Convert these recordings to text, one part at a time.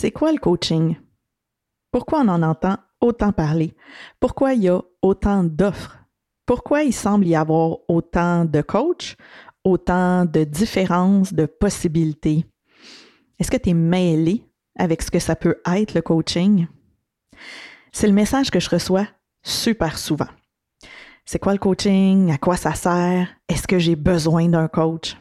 C'est quoi le coaching? Pourquoi on en entend autant parler? Pourquoi il y a autant d'offres? Pourquoi il semble y avoir autant de coachs, autant de différences, de possibilités? Est-ce que tu es mêlé avec ce que ça peut être le coaching? C'est le message que je reçois super souvent. C'est quoi le coaching? À quoi ça sert? Est-ce que j'ai besoin d'un coach?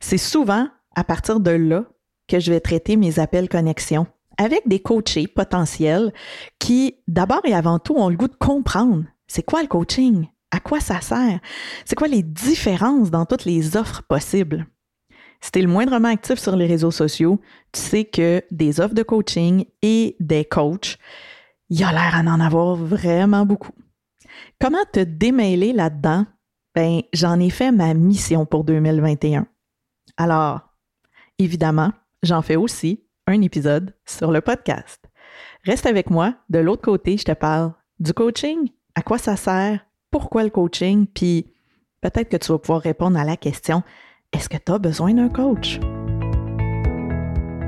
C'est souvent à partir de là que je vais traiter mes appels connexion avec des coachés potentiels qui, d'abord et avant tout, ont le goût de comprendre c'est quoi le coaching, à quoi ça sert, c'est quoi les différences dans toutes les offres possibles. Si tu es le moindrement actif sur les réseaux sociaux, tu sais que des offres de coaching et des coachs, il y a l'air d'en avoir vraiment beaucoup. Comment te démêler là-dedans? Ben, j'en ai fait ma mission pour 2021. Alors, évidemment, j'en fais aussi un épisode sur le podcast. Reste avec moi. De l'autre côté, je te parle du coaching, à quoi ça sert, pourquoi le coaching, puis peut-être que tu vas pouvoir répondre à la question est-ce que tu as besoin d'un coach?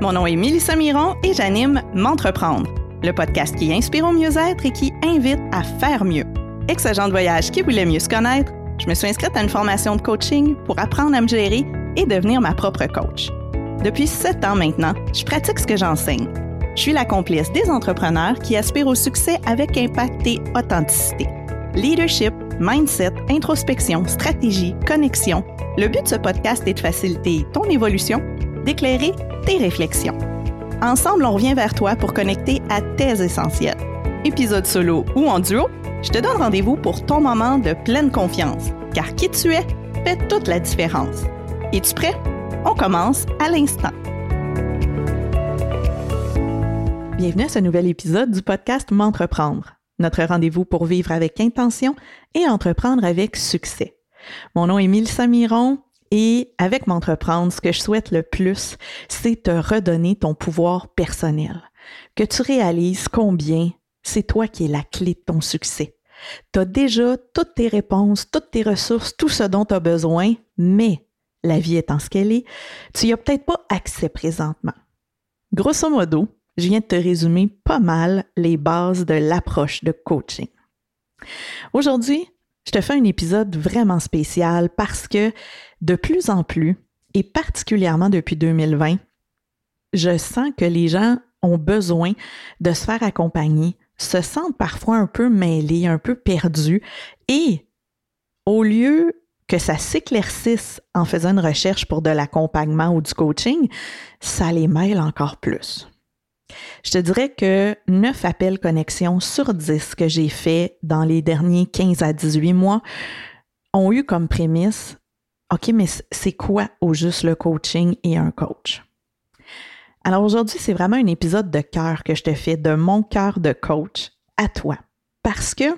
Mon nom est Mélissa Miron et j'anime M'entreprendre, le podcast qui inspire au mieux-être et qui invite à faire mieux. Ex-agent de voyage qui voulait mieux se connaître, je me suis inscrite à une formation de coaching pour apprendre à me gérer et devenir ma propre coach. Depuis sept ans maintenant, je pratique ce que j'enseigne. Je suis la complice des entrepreneurs qui aspirent au succès avec impact et authenticité. Leadership, mindset, introspection, stratégie, connexion. Le but de ce podcast est de faciliter ton évolution, d'éclairer tes réflexions. Ensemble, on revient vers toi pour connecter à tes essentiels. Épisode solo ou en duo, je te donne rendez-vous pour ton moment de pleine confiance, car qui tu es fait toute la différence. Es-tu prêt? On commence à l'instant. Bienvenue à ce nouvel épisode du podcast M'entreprendre, notre rendez-vous pour vivre avec intention et entreprendre avec succès. Mon nom est Mélissa Miron et avec M'entreprendre, ce que je souhaite le plus, c'est te redonner ton pouvoir personnel. Que tu réalises combien c'est toi qui es la clé de ton succès. Tu as déjà toutes tes réponses, toutes tes ressources, tout ce dont tu as besoin, mais la vie étant ce qu'elle est, tu n'y as peut-être pas accès présentement. Grosso modo, je viens de te résumer pas mal les bases de l'approche de coaching. Aujourd'hui, je te fais un épisode vraiment spécial parce que de plus en plus, et particulièrement depuis 2020, je sens que les gens ont besoin de se faire accompagner, se sentent parfois un peu mêlés, un peu perdus, et au lieu que ça s'éclaircisse en faisant une recherche pour de l'accompagnement ou du coaching, ça les mêle encore plus. Je te dirais que 9 appels connexion sur 10 que j'ai fait dans les derniers 15 à 18 mois ont eu comme prémisse OK, mais c'est quoi au juste le coaching et un coach? Alors aujourd'hui, c'est vraiment un épisode de cœur que je te fais, de mon cœur de coach à toi. Parce que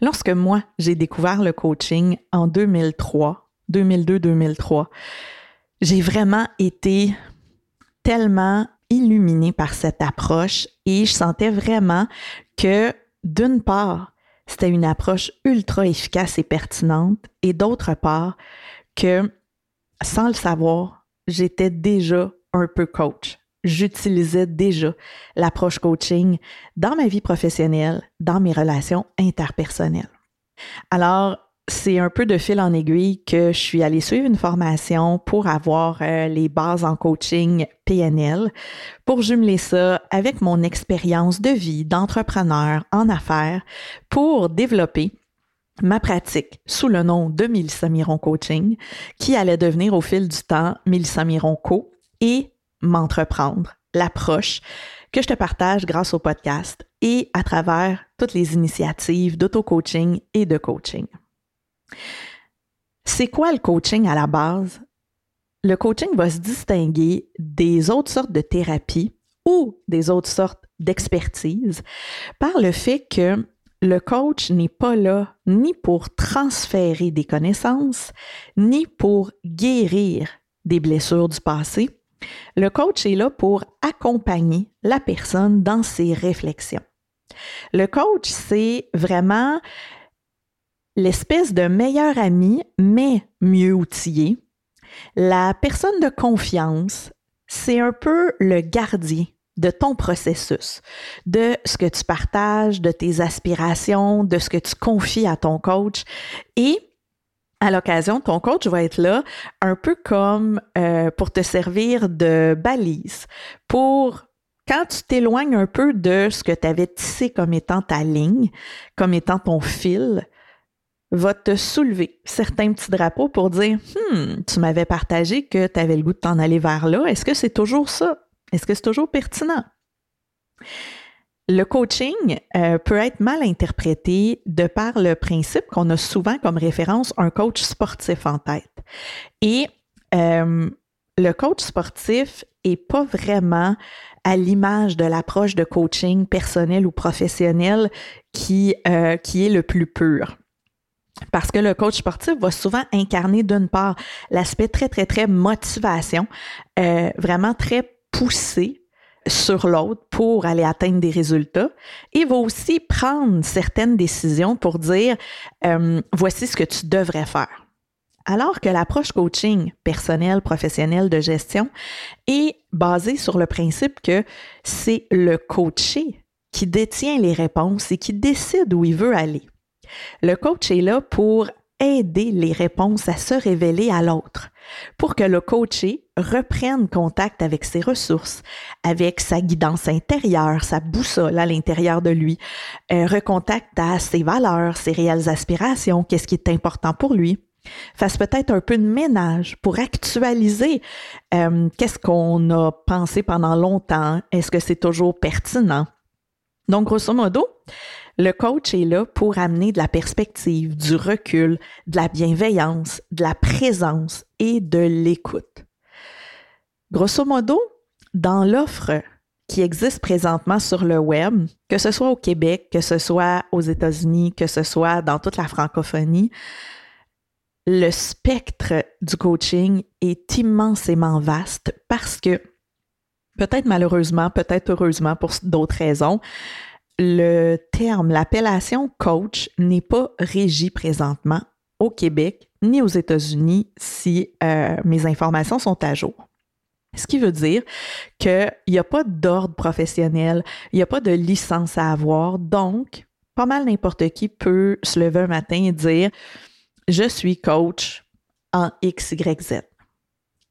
Lorsque moi, j'ai découvert le coaching en 2003, 2002-2003, j'ai vraiment été tellement illuminée par cette approche et je sentais vraiment que d'une part, c'était une approche ultra efficace et pertinente et d'autre part, que sans le savoir, j'étais déjà un peu coach j'utilisais déjà l'approche coaching dans ma vie professionnelle, dans mes relations interpersonnelles. Alors, c'est un peu de fil en aiguille que je suis allée suivre une formation pour avoir euh, les bases en coaching PNL, pour jumeler ça avec mon expérience de vie d'entrepreneur en affaires, pour développer ma pratique sous le nom de Mélissa Miron Coaching, qui allait devenir au fil du temps Mélissa Miron Co et m'entreprendre, l'approche que je te partage grâce au podcast et à travers toutes les initiatives d'auto-coaching et de coaching. C'est quoi le coaching à la base? Le coaching va se distinguer des autres sortes de thérapies ou des autres sortes d'expertise par le fait que le coach n'est pas là ni pour transférer des connaissances, ni pour guérir des blessures du passé, le coach est là pour accompagner la personne dans ses réflexions. Le coach, c'est vraiment l'espèce de meilleur ami, mais mieux outillé, la personne de confiance c'est un peu le gardien de ton processus, de ce que tu partages, de tes aspirations, de ce que tu confies à ton coach. Et à l'occasion, ton coach va être là un peu comme euh, pour te servir de balise, pour quand tu t'éloignes un peu de ce que tu avais tissé comme étant ta ligne, comme étant ton fil, va te soulever certains petits drapeaux pour dire Hmm, tu m'avais partagé que tu avais le goût de t'en aller vers là. Est-ce que c'est toujours ça? Est-ce que c'est toujours pertinent? Le coaching euh, peut être mal interprété de par le principe qu'on a souvent comme référence un coach sportif en tête. Et euh, le coach sportif est pas vraiment à l'image de l'approche de coaching personnel ou professionnel qui, euh, qui est le plus pur. Parce que le coach sportif va souvent incarner d'une part l'aspect très, très, très motivation, vraiment très poussé sur l'autre pour aller atteindre des résultats. Il va aussi prendre certaines décisions pour dire, euh, voici ce que tu devrais faire. Alors que l'approche coaching personnel, professionnel de gestion est basée sur le principe que c'est le coaché qui détient les réponses et qui décide où il veut aller. Le coach est là pour aider les réponses à se révéler à l'autre, pour que le coaché reprenne contact avec ses ressources, avec sa guidance intérieure, sa boussole à l'intérieur de lui, euh, recontacte à ses valeurs, ses réelles aspirations, qu'est-ce qui est important pour lui, fasse peut-être un peu de ménage pour actualiser euh, qu'est-ce qu'on a pensé pendant longtemps, est-ce que c'est toujours pertinent. Donc, grosso modo, le coach est là pour amener de la perspective, du recul, de la bienveillance, de la présence et de l'écoute. Grosso modo, dans l'offre qui existe présentement sur le web, que ce soit au Québec, que ce soit aux États-Unis, que ce soit dans toute la francophonie, le spectre du coaching est immensément vaste parce que, peut-être malheureusement, peut-être heureusement pour d'autres raisons, le terme, l'appellation coach n'est pas régi présentement au Québec ni aux États-Unis si euh, mes informations sont à jour. Ce qui veut dire qu'il n'y a pas d'ordre professionnel, il n'y a pas de licence à avoir, donc pas mal n'importe qui peut se lever un matin et dire je suis coach en XYZ.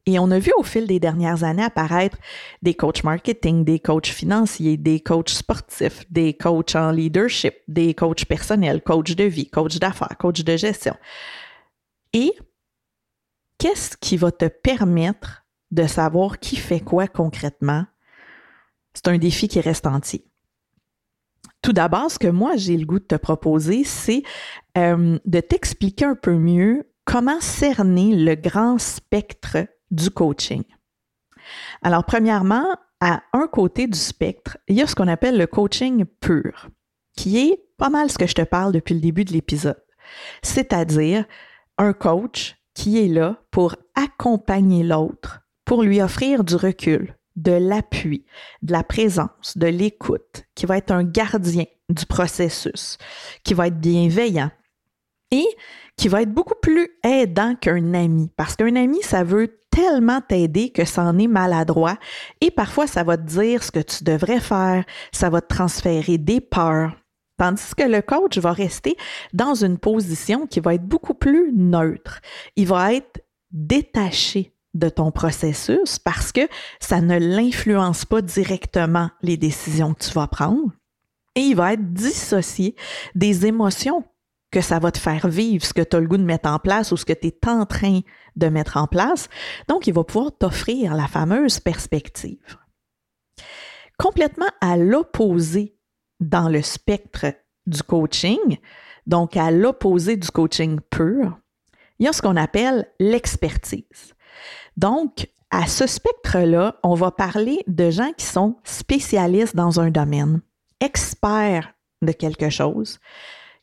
Et on a vu au fil des dernières années apparaître des coachs marketing, des coachs financiers, des coachs sportifs, des coachs en leadership, des coachs personnels, coachs de vie, coachs d'affaires, coachs de gestion. Et qu'est-ce qui va te permettre de savoir qui fait quoi concrètement? C'est un défi qui reste entier. Tout d'abord, ce que moi j'ai le goût de te proposer, c'est euh, de t'expliquer un peu mieux comment cerner le grand spectre du coaching. Alors, premièrement, à un côté du spectre, il y a ce qu'on appelle le coaching pur, qui est pas mal ce que je te parle depuis le début de l'épisode. C'est-à-dire un coach qui est là pour accompagner l'autre, pour lui offrir du recul, de l'appui, de la présence, de l'écoute, qui va être un gardien du processus, qui va être bienveillant et qui va être beaucoup plus aidant qu'un ami. Parce qu'un ami, ça veut tellement t'aider que ça en est maladroit et parfois ça va te dire ce que tu devrais faire, ça va te transférer des peurs. Tandis que le coach va rester dans une position qui va être beaucoup plus neutre. Il va être détaché de ton processus parce que ça ne l'influence pas directement les décisions que tu vas prendre. Et il va être dissocié des émotions que ça va te faire vivre, ce que tu as le goût de mettre en place ou ce que tu es en train de mettre en place. Donc, il va pouvoir t'offrir la fameuse perspective. Complètement à l'opposé dans le spectre du coaching, donc à l'opposé du coaching pur, il y a ce qu'on appelle l'expertise. Donc, à ce spectre-là, on va parler de gens qui sont spécialistes dans un domaine, experts de quelque chose,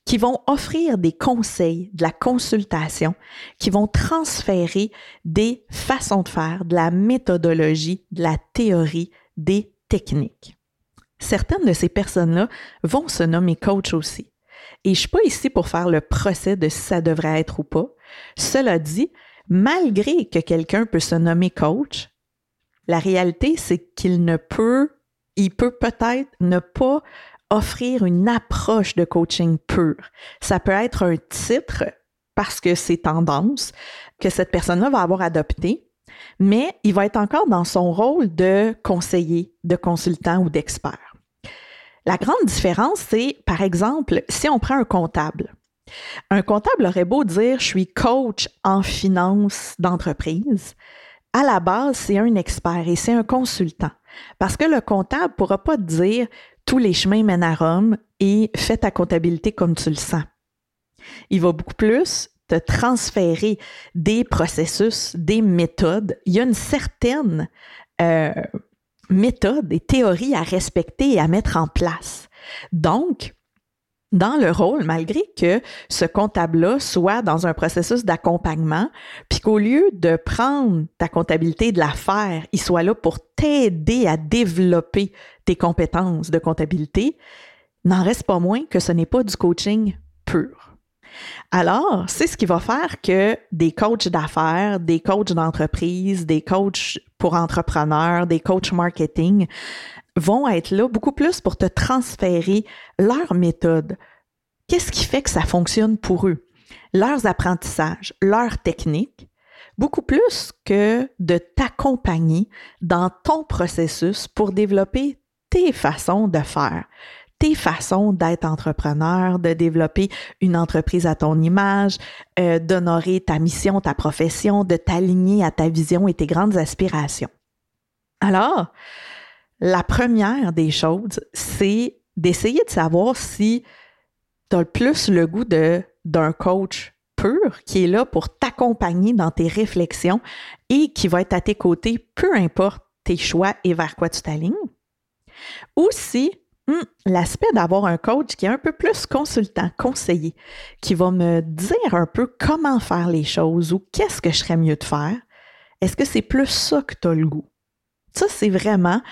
qui vont offrir des conseils, de la consultation, qui vont transférer des façons de faire, de la méthodologie, de la théorie, des techniques. Certaines de ces personnes-là vont se nommer coach aussi. Et je suis pas ici pour faire le procès de si ça devrait être ou pas. Cela dit, malgré que quelqu'un peut se nommer coach, La réalité, c'est qu'il ne peut, il peut peut-être ne pas offrir une approche de coaching pur. Ça peut être un titre parce que c'est tendance que cette personne-là va avoir adopté, mais il va être encore dans son rôle de conseiller, de consultant ou d'expert. La grande différence, c'est, par exemple, si on prend un comptable. Un comptable aurait beau dire je suis coach en finance d'entreprise. À la base, c'est un expert et c'est un consultant. Parce que le comptable ne pourra pas dire tous les chemins mènent à Rome et fais ta comptabilité comme tu le sens. Il va beaucoup plus te transférer des processus, des méthodes. Il y a une certaine euh, méthode et théorie à respecter et à mettre en place. Donc, dans le rôle, malgré que ce comptable-là soit dans un processus d'accompagnement, puis qu'au lieu de prendre ta comptabilité de la faire, il soit là pour t'aider à développer tes compétences de comptabilité, n'en reste pas moins que ce n'est pas du coaching pur. Alors, c'est ce qui va faire que des coachs d'affaires, des coachs d'entreprise, des coachs pour entrepreneurs, des coachs marketing vont être là beaucoup plus pour te transférer leur méthode. Qu'est-ce qui fait que ça fonctionne pour eux? Leurs apprentissages, leurs techniques, beaucoup plus que de t'accompagner dans ton processus pour développer tes façons de faire, tes façons d'être entrepreneur, de développer une entreprise à ton image, euh, d'honorer ta mission, ta profession, de t'aligner à ta vision et tes grandes aspirations. Alors, la première des choses, c'est d'essayer de savoir si tu as plus le goût d'un coach pur qui est là pour t'accompagner dans tes réflexions et qui va être à tes côtés, peu importe tes choix et vers quoi tu t'alignes. Ou si hmm, l'aspect d'avoir un coach qui est un peu plus consultant, conseiller, qui va me dire un peu comment faire les choses ou qu'est-ce que je serais mieux de faire, est-ce que c'est plus ça que tu as le goût? Ça, c'est vraiment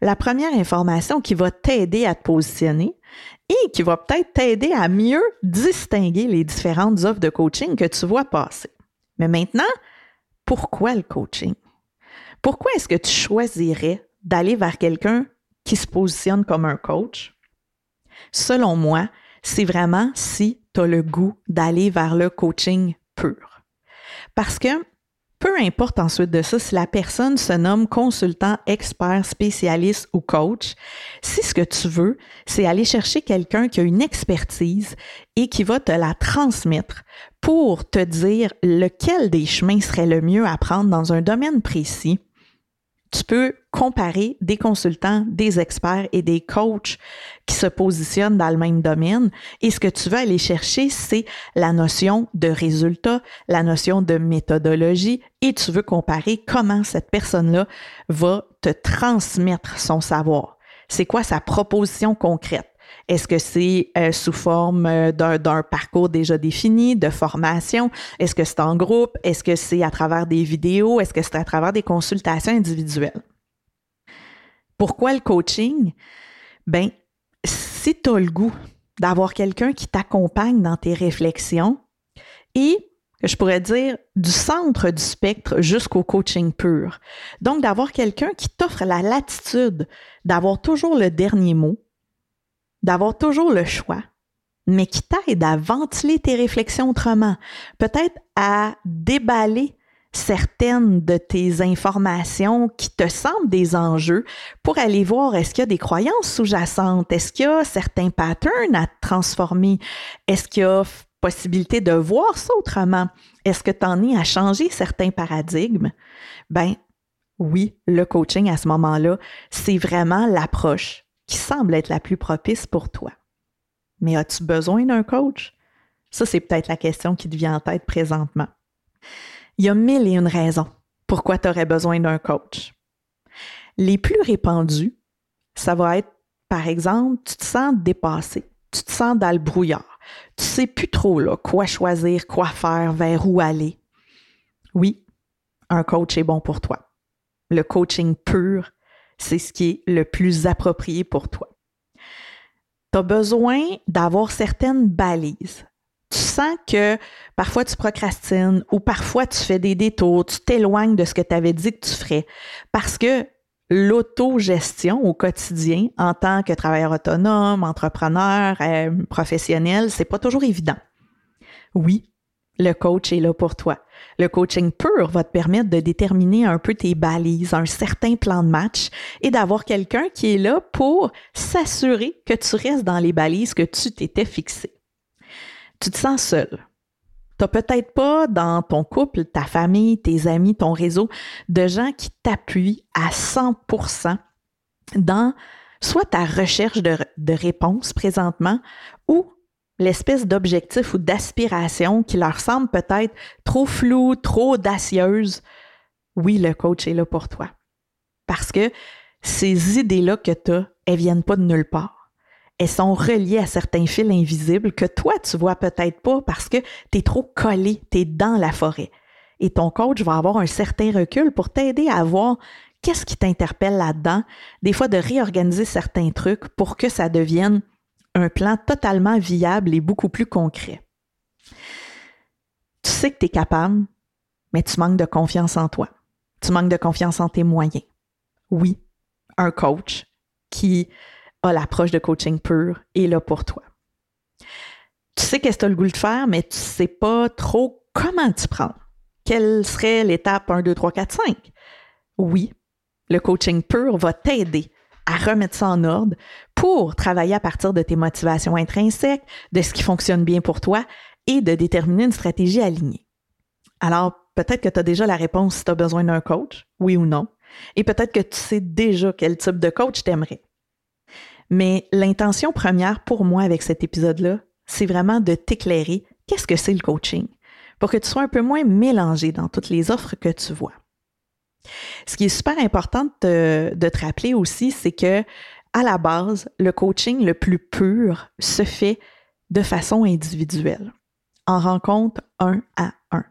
la première information qui va t'aider à te positionner et qui va peut-être t'aider à mieux distinguer les différentes offres de coaching que tu vois passer. Mais maintenant, pourquoi le coaching? Pourquoi est-ce que tu choisirais d'aller vers quelqu'un qui se positionne comme un coach? Selon moi, c'est vraiment si tu as le goût d'aller vers le coaching pur. Parce que peu importe ensuite de ça si la personne se nomme consultant, expert, spécialiste ou coach, si ce que tu veux, c'est aller chercher quelqu'un qui a une expertise et qui va te la transmettre pour te dire lequel des chemins serait le mieux à prendre dans un domaine précis, tu peux comparer des consultants, des experts et des coachs qui se positionnent dans le même domaine. Et ce que tu veux aller chercher, c'est la notion de résultat, la notion de méthodologie, et tu veux comparer comment cette personne-là va te transmettre son savoir. C'est quoi sa proposition concrète? Est-ce que c'est euh, sous forme euh, d'un parcours déjà défini, de formation? Est-ce que c'est en groupe? Est-ce que c'est à travers des vidéos? Est-ce que c'est à travers des consultations individuelles? Pourquoi le coaching? Ben, si tu as le goût d'avoir quelqu'un qui t'accompagne dans tes réflexions et je pourrais dire du centre du spectre jusqu'au coaching pur. Donc, d'avoir quelqu'un qui t'offre la latitude d'avoir toujours le dernier mot, d'avoir toujours le choix, mais qui t'aide à ventiler tes réflexions autrement, peut-être à déballer certaines de tes informations qui te semblent des enjeux pour aller voir est-ce qu'il y a des croyances sous-jacentes, est-ce qu'il y a certains patterns à transformer, est-ce qu'il y a possibilité de voir ça autrement, est-ce que tu en es à changer certains paradigmes? Ben oui, le coaching à ce moment-là, c'est vraiment l'approche semble être la plus propice pour toi. Mais as-tu besoin d'un coach? Ça, c'est peut-être la question qui te vient en tête présentement. Il y a mille et une raisons pourquoi tu aurais besoin d'un coach. Les plus répandues, ça va être, par exemple, tu te sens dépassé, tu te sens dans le brouillard, tu sais plus trop quoi choisir, quoi faire, vers où aller. Oui, un coach est bon pour toi. Le coaching pur, c'est ce qui est le plus approprié pour toi. Tu as besoin d'avoir certaines balises. Tu sens que parfois tu procrastines ou parfois tu fais des détours, tu t'éloignes de ce que tu avais dit que tu ferais parce que l'autogestion au quotidien en tant que travailleur autonome, entrepreneur, euh, professionnel, c'est pas toujours évident. Oui, le coach est là pour toi. Le coaching pur va te permettre de déterminer un peu tes balises, un certain plan de match et d'avoir quelqu'un qui est là pour s'assurer que tu restes dans les balises que tu t'étais fixées. Tu te sens seul. Tu peut-être pas dans ton couple, ta famille, tes amis, ton réseau de gens qui t'appuient à 100% dans soit ta recherche de, de réponse présentement ou l'espèce d'objectif ou d'aspiration qui leur semble peut-être trop flou, trop audacieuse, oui, le coach est là pour toi. Parce que ces idées-là que tu as, elles viennent pas de nulle part. Elles sont reliées à certains fils invisibles que toi, tu vois peut-être pas parce que tu es trop collé, tu es dans la forêt. Et ton coach va avoir un certain recul pour t'aider à voir qu'est-ce qui t'interpelle là-dedans, des fois de réorganiser certains trucs pour que ça devienne un plan totalement viable et beaucoup plus concret. Tu sais que tu es capable, mais tu manques de confiance en toi. Tu manques de confiance en tes moyens. Oui, un coach qui a l'approche de coaching pur est là pour toi. Tu sais qu'est-ce que tu as le goût de faire, mais tu ne sais pas trop comment tu prends. Quelle serait l'étape 1, 2, 3, 4, 5? Oui, le coaching pur va t'aider à remettre ça en ordre pour travailler à partir de tes motivations intrinsèques, de ce qui fonctionne bien pour toi et de déterminer une stratégie alignée. Alors, peut-être que tu as déjà la réponse si tu as besoin d'un coach, oui ou non, et peut-être que tu sais déjà quel type de coach t'aimerais. Mais l'intention première pour moi avec cet épisode-là, c'est vraiment de t'éclairer qu'est-ce que c'est le coaching pour que tu sois un peu moins mélangé dans toutes les offres que tu vois. Ce qui est super important de, te rappeler aussi, c'est que à la base, le coaching le plus pur se fait de façon individuelle, en rencontre un à un.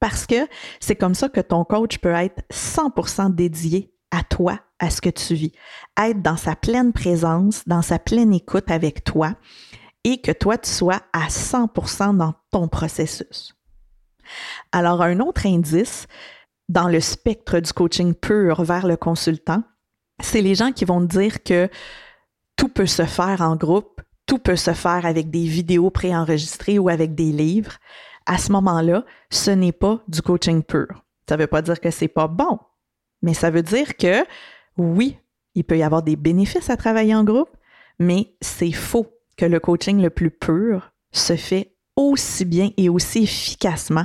Parce que c'est comme ça que ton coach peut être 100% dédié à toi, à ce que tu vis, être dans sa pleine présence, dans sa pleine écoute avec toi et que toi, tu sois à 100% dans ton processus. Alors, un autre indice, dans le spectre du coaching pur vers le consultant, c'est les gens qui vont te dire que tout peut se faire en groupe, tout peut se faire avec des vidéos préenregistrées ou avec des livres. À ce moment-là, ce n'est pas du coaching pur. Ça ne veut pas dire que c'est pas bon, mais ça veut dire que oui, il peut y avoir des bénéfices à travailler en groupe, mais c'est faux que le coaching le plus pur se fait aussi bien et aussi efficacement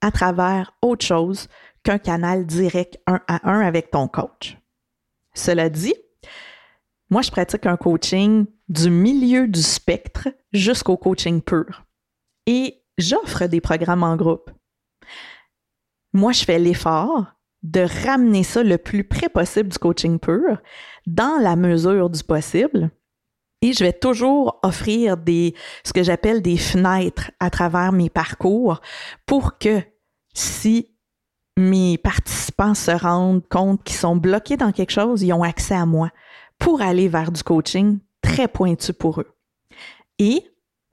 à travers autre chose qu'un canal direct un à un avec ton coach. Cela dit, moi, je pratique un coaching du milieu du spectre jusqu'au coaching pur. Et j'offre des programmes en groupe. Moi, je fais l'effort de ramener ça le plus près possible du coaching pur, dans la mesure du possible. Et je vais toujours offrir des, ce que j'appelle des fenêtres à travers mes parcours pour que si mes participants se rendent compte qu'ils sont bloqués dans quelque chose, ils ont accès à moi pour aller vers du coaching très pointu pour eux. Et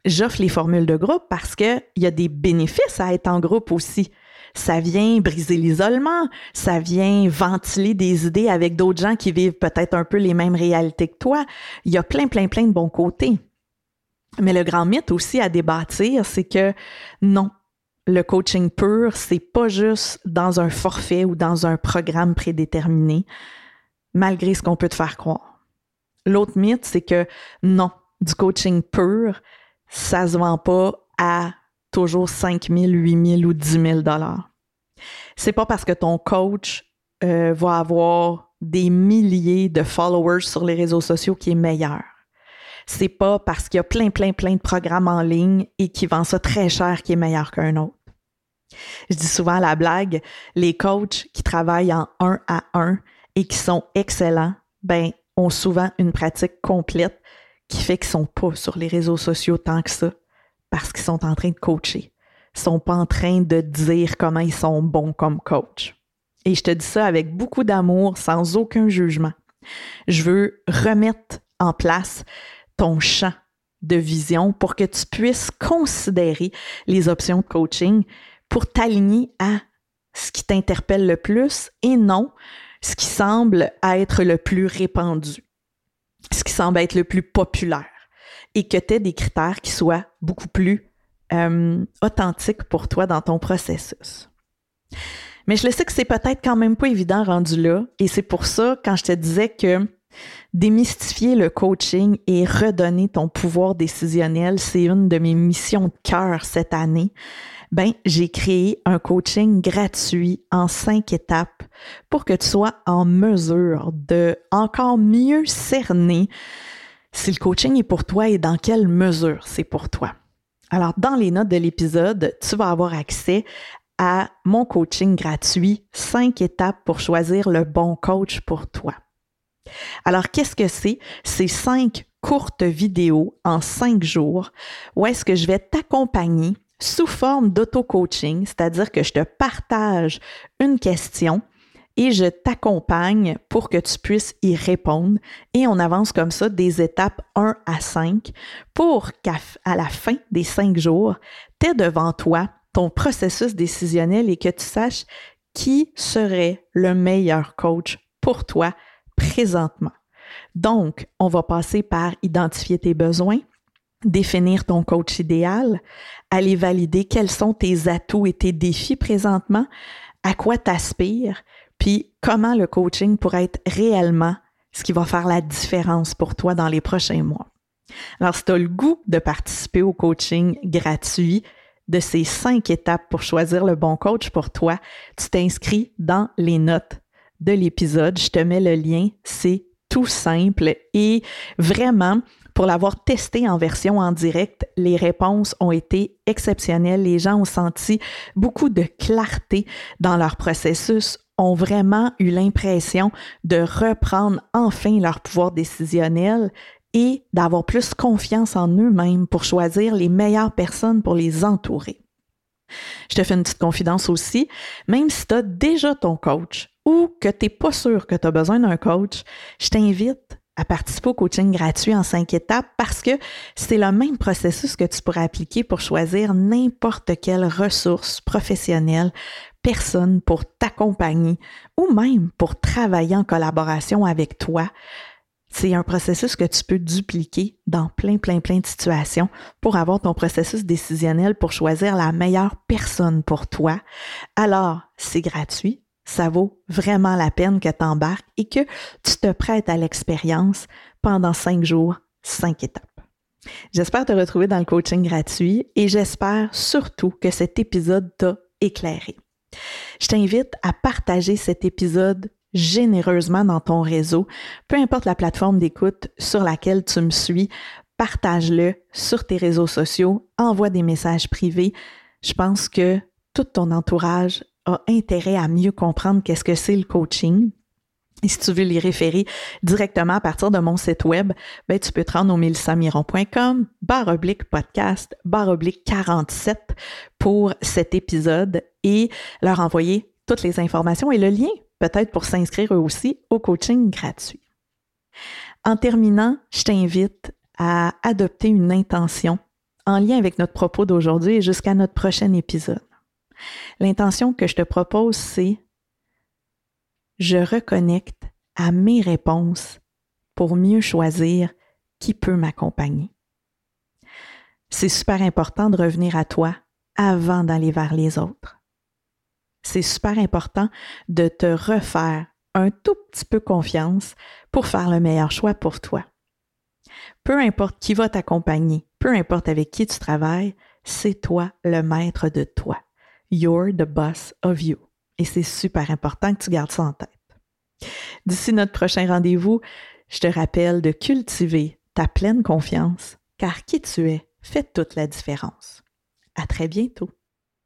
j'offre les formules de groupe parce qu'il y a des bénéfices à être en groupe aussi. Ça vient briser l'isolement, ça vient ventiler des idées avec d'autres gens qui vivent peut-être un peu les mêmes réalités que toi. Il y a plein, plein, plein de bons côtés. Mais le grand mythe aussi à débattre, c'est que non, le coaching pur, c'est pas juste dans un forfait ou dans un programme prédéterminé, malgré ce qu'on peut te faire croire. L'autre mythe, c'est que non, du coaching pur, ça se vend pas à toujours 5 000, 8 000 ou 10 000 dollars. C'est pas parce que ton coach euh, va avoir des milliers de followers sur les réseaux sociaux qui est meilleur c'est pas parce qu'il y a plein, plein, plein de programmes en ligne et qui vendent ça très cher qui est meilleur qu'un autre. Je dis souvent la blague, les coachs qui travaillent en un à un et qui sont excellents, ben, ont souvent une pratique complète qui fait qu'ils sont pas sur les réseaux sociaux tant que ça parce qu'ils sont en train de coacher. Ils sont pas en train de dire comment ils sont bons comme coach. Et je te dis ça avec beaucoup d'amour, sans aucun jugement. Je veux remettre en place ton champ de vision pour que tu puisses considérer les options de coaching pour t'aligner à ce qui t'interpelle le plus et non ce qui semble être le plus répandu, ce qui semble être le plus populaire et que tu aies des critères qui soient beaucoup plus authentiques pour toi dans ton processus. Mais je le sais que c'est peut-être quand même pas évident rendu là et c'est pour ça quand je te disais que démystifier le coaching et redonner ton pouvoir décisionnel, c'est une de mes missions de cœur cette année ben, j'ai créé un coaching gratuit en cinq étapes pour que tu sois en mesure de encore mieux cerner si le coaching est pour toi et dans quelle mesure c'est pour toi. Alors, dans les notes de l'épisode, tu vas avoir accès à mon coaching gratuit, cinq étapes pour choisir le bon coach pour toi. Alors, qu'est-ce que c'est? C'est cinq courtes vidéos en cinq jours où est-ce que je vais t'accompagner sous forme d'auto-coaching, c'est-à-dire que je te partage une question et je t'accompagne pour que tu puisses y répondre. Et on avance comme ça des étapes 1 à 5 pour qu'à la fin des 5 jours, tu aies devant toi ton processus décisionnel et que tu saches qui serait le meilleur coach pour toi présentement. Donc, on va passer par identifier tes besoins, définir ton coach idéal, aller valider quels sont tes atouts et tes défis présentement, à quoi t'aspires, puis comment le coaching pourrait être réellement ce qui va faire la différence pour toi dans les prochains mois. Alors, si tu as le goût de participer au coaching gratuit de ces cinq étapes pour choisir le bon coach pour toi, tu t'inscris dans les notes de l'épisode. Je te mets le lien. C'est tout simple et vraiment, pour l'avoir testé en version en direct, les réponses ont été exceptionnelles. Les gens ont senti beaucoup de clarté dans leur processus, ont vraiment eu l'impression de reprendre enfin leur pouvoir décisionnel et d'avoir plus confiance en eux-mêmes pour choisir les meilleures personnes pour les entourer. Je te fais une petite confidence aussi, même si tu as déjà ton coach ou que tu n'es pas sûr que tu as besoin d'un coach, je t'invite à participer au coaching gratuit en cinq étapes parce que c'est le même processus que tu pourrais appliquer pour choisir n'importe quelle ressource professionnelle, personne pour t'accompagner ou même pour travailler en collaboration avec toi. C'est un processus que tu peux dupliquer dans plein, plein, plein de situations pour avoir ton processus décisionnel pour choisir la meilleure personne pour toi. Alors, c'est gratuit ça vaut vraiment la peine que tu embarques et que tu te prêtes à l'expérience pendant cinq jours, cinq étapes. J'espère te retrouver dans le coaching gratuit et j'espère surtout que cet épisode t'a éclairé. Je t'invite à partager cet épisode généreusement dans ton réseau, peu importe la plateforme d'écoute sur laquelle tu me suis, partage-le sur tes réseaux sociaux, envoie des messages privés. Je pense que tout ton entourage a intérêt à mieux comprendre qu'est-ce que c'est le coaching. Et si tu veux les référer directement à partir de mon site web, ben, tu peux te rendre au melissamiron.com, barre oblique podcast, barre oblique 47 pour cet épisode et leur envoyer toutes les informations et le lien peut-être pour s'inscrire eux aussi au coaching gratuit. En terminant, je t'invite à adopter une intention en lien avec notre propos d'aujourd'hui et jusqu'à notre prochain épisode. L'intention que je te propose, c'est je reconnecte à mes réponses pour mieux choisir qui peut m'accompagner. C'est super important de revenir à toi avant d'aller vers les autres. C'est super important de te refaire un tout petit peu confiance pour faire le meilleur choix pour toi. Peu importe qui va t'accompagner, peu importe avec qui tu travailles, c'est toi le maître de toi. You're the boss of you. Et c'est super important que tu gardes ça en tête. D'ici notre prochain rendez-vous, je te rappelle de cultiver ta pleine confiance, car qui tu es fait toute la différence. À très bientôt.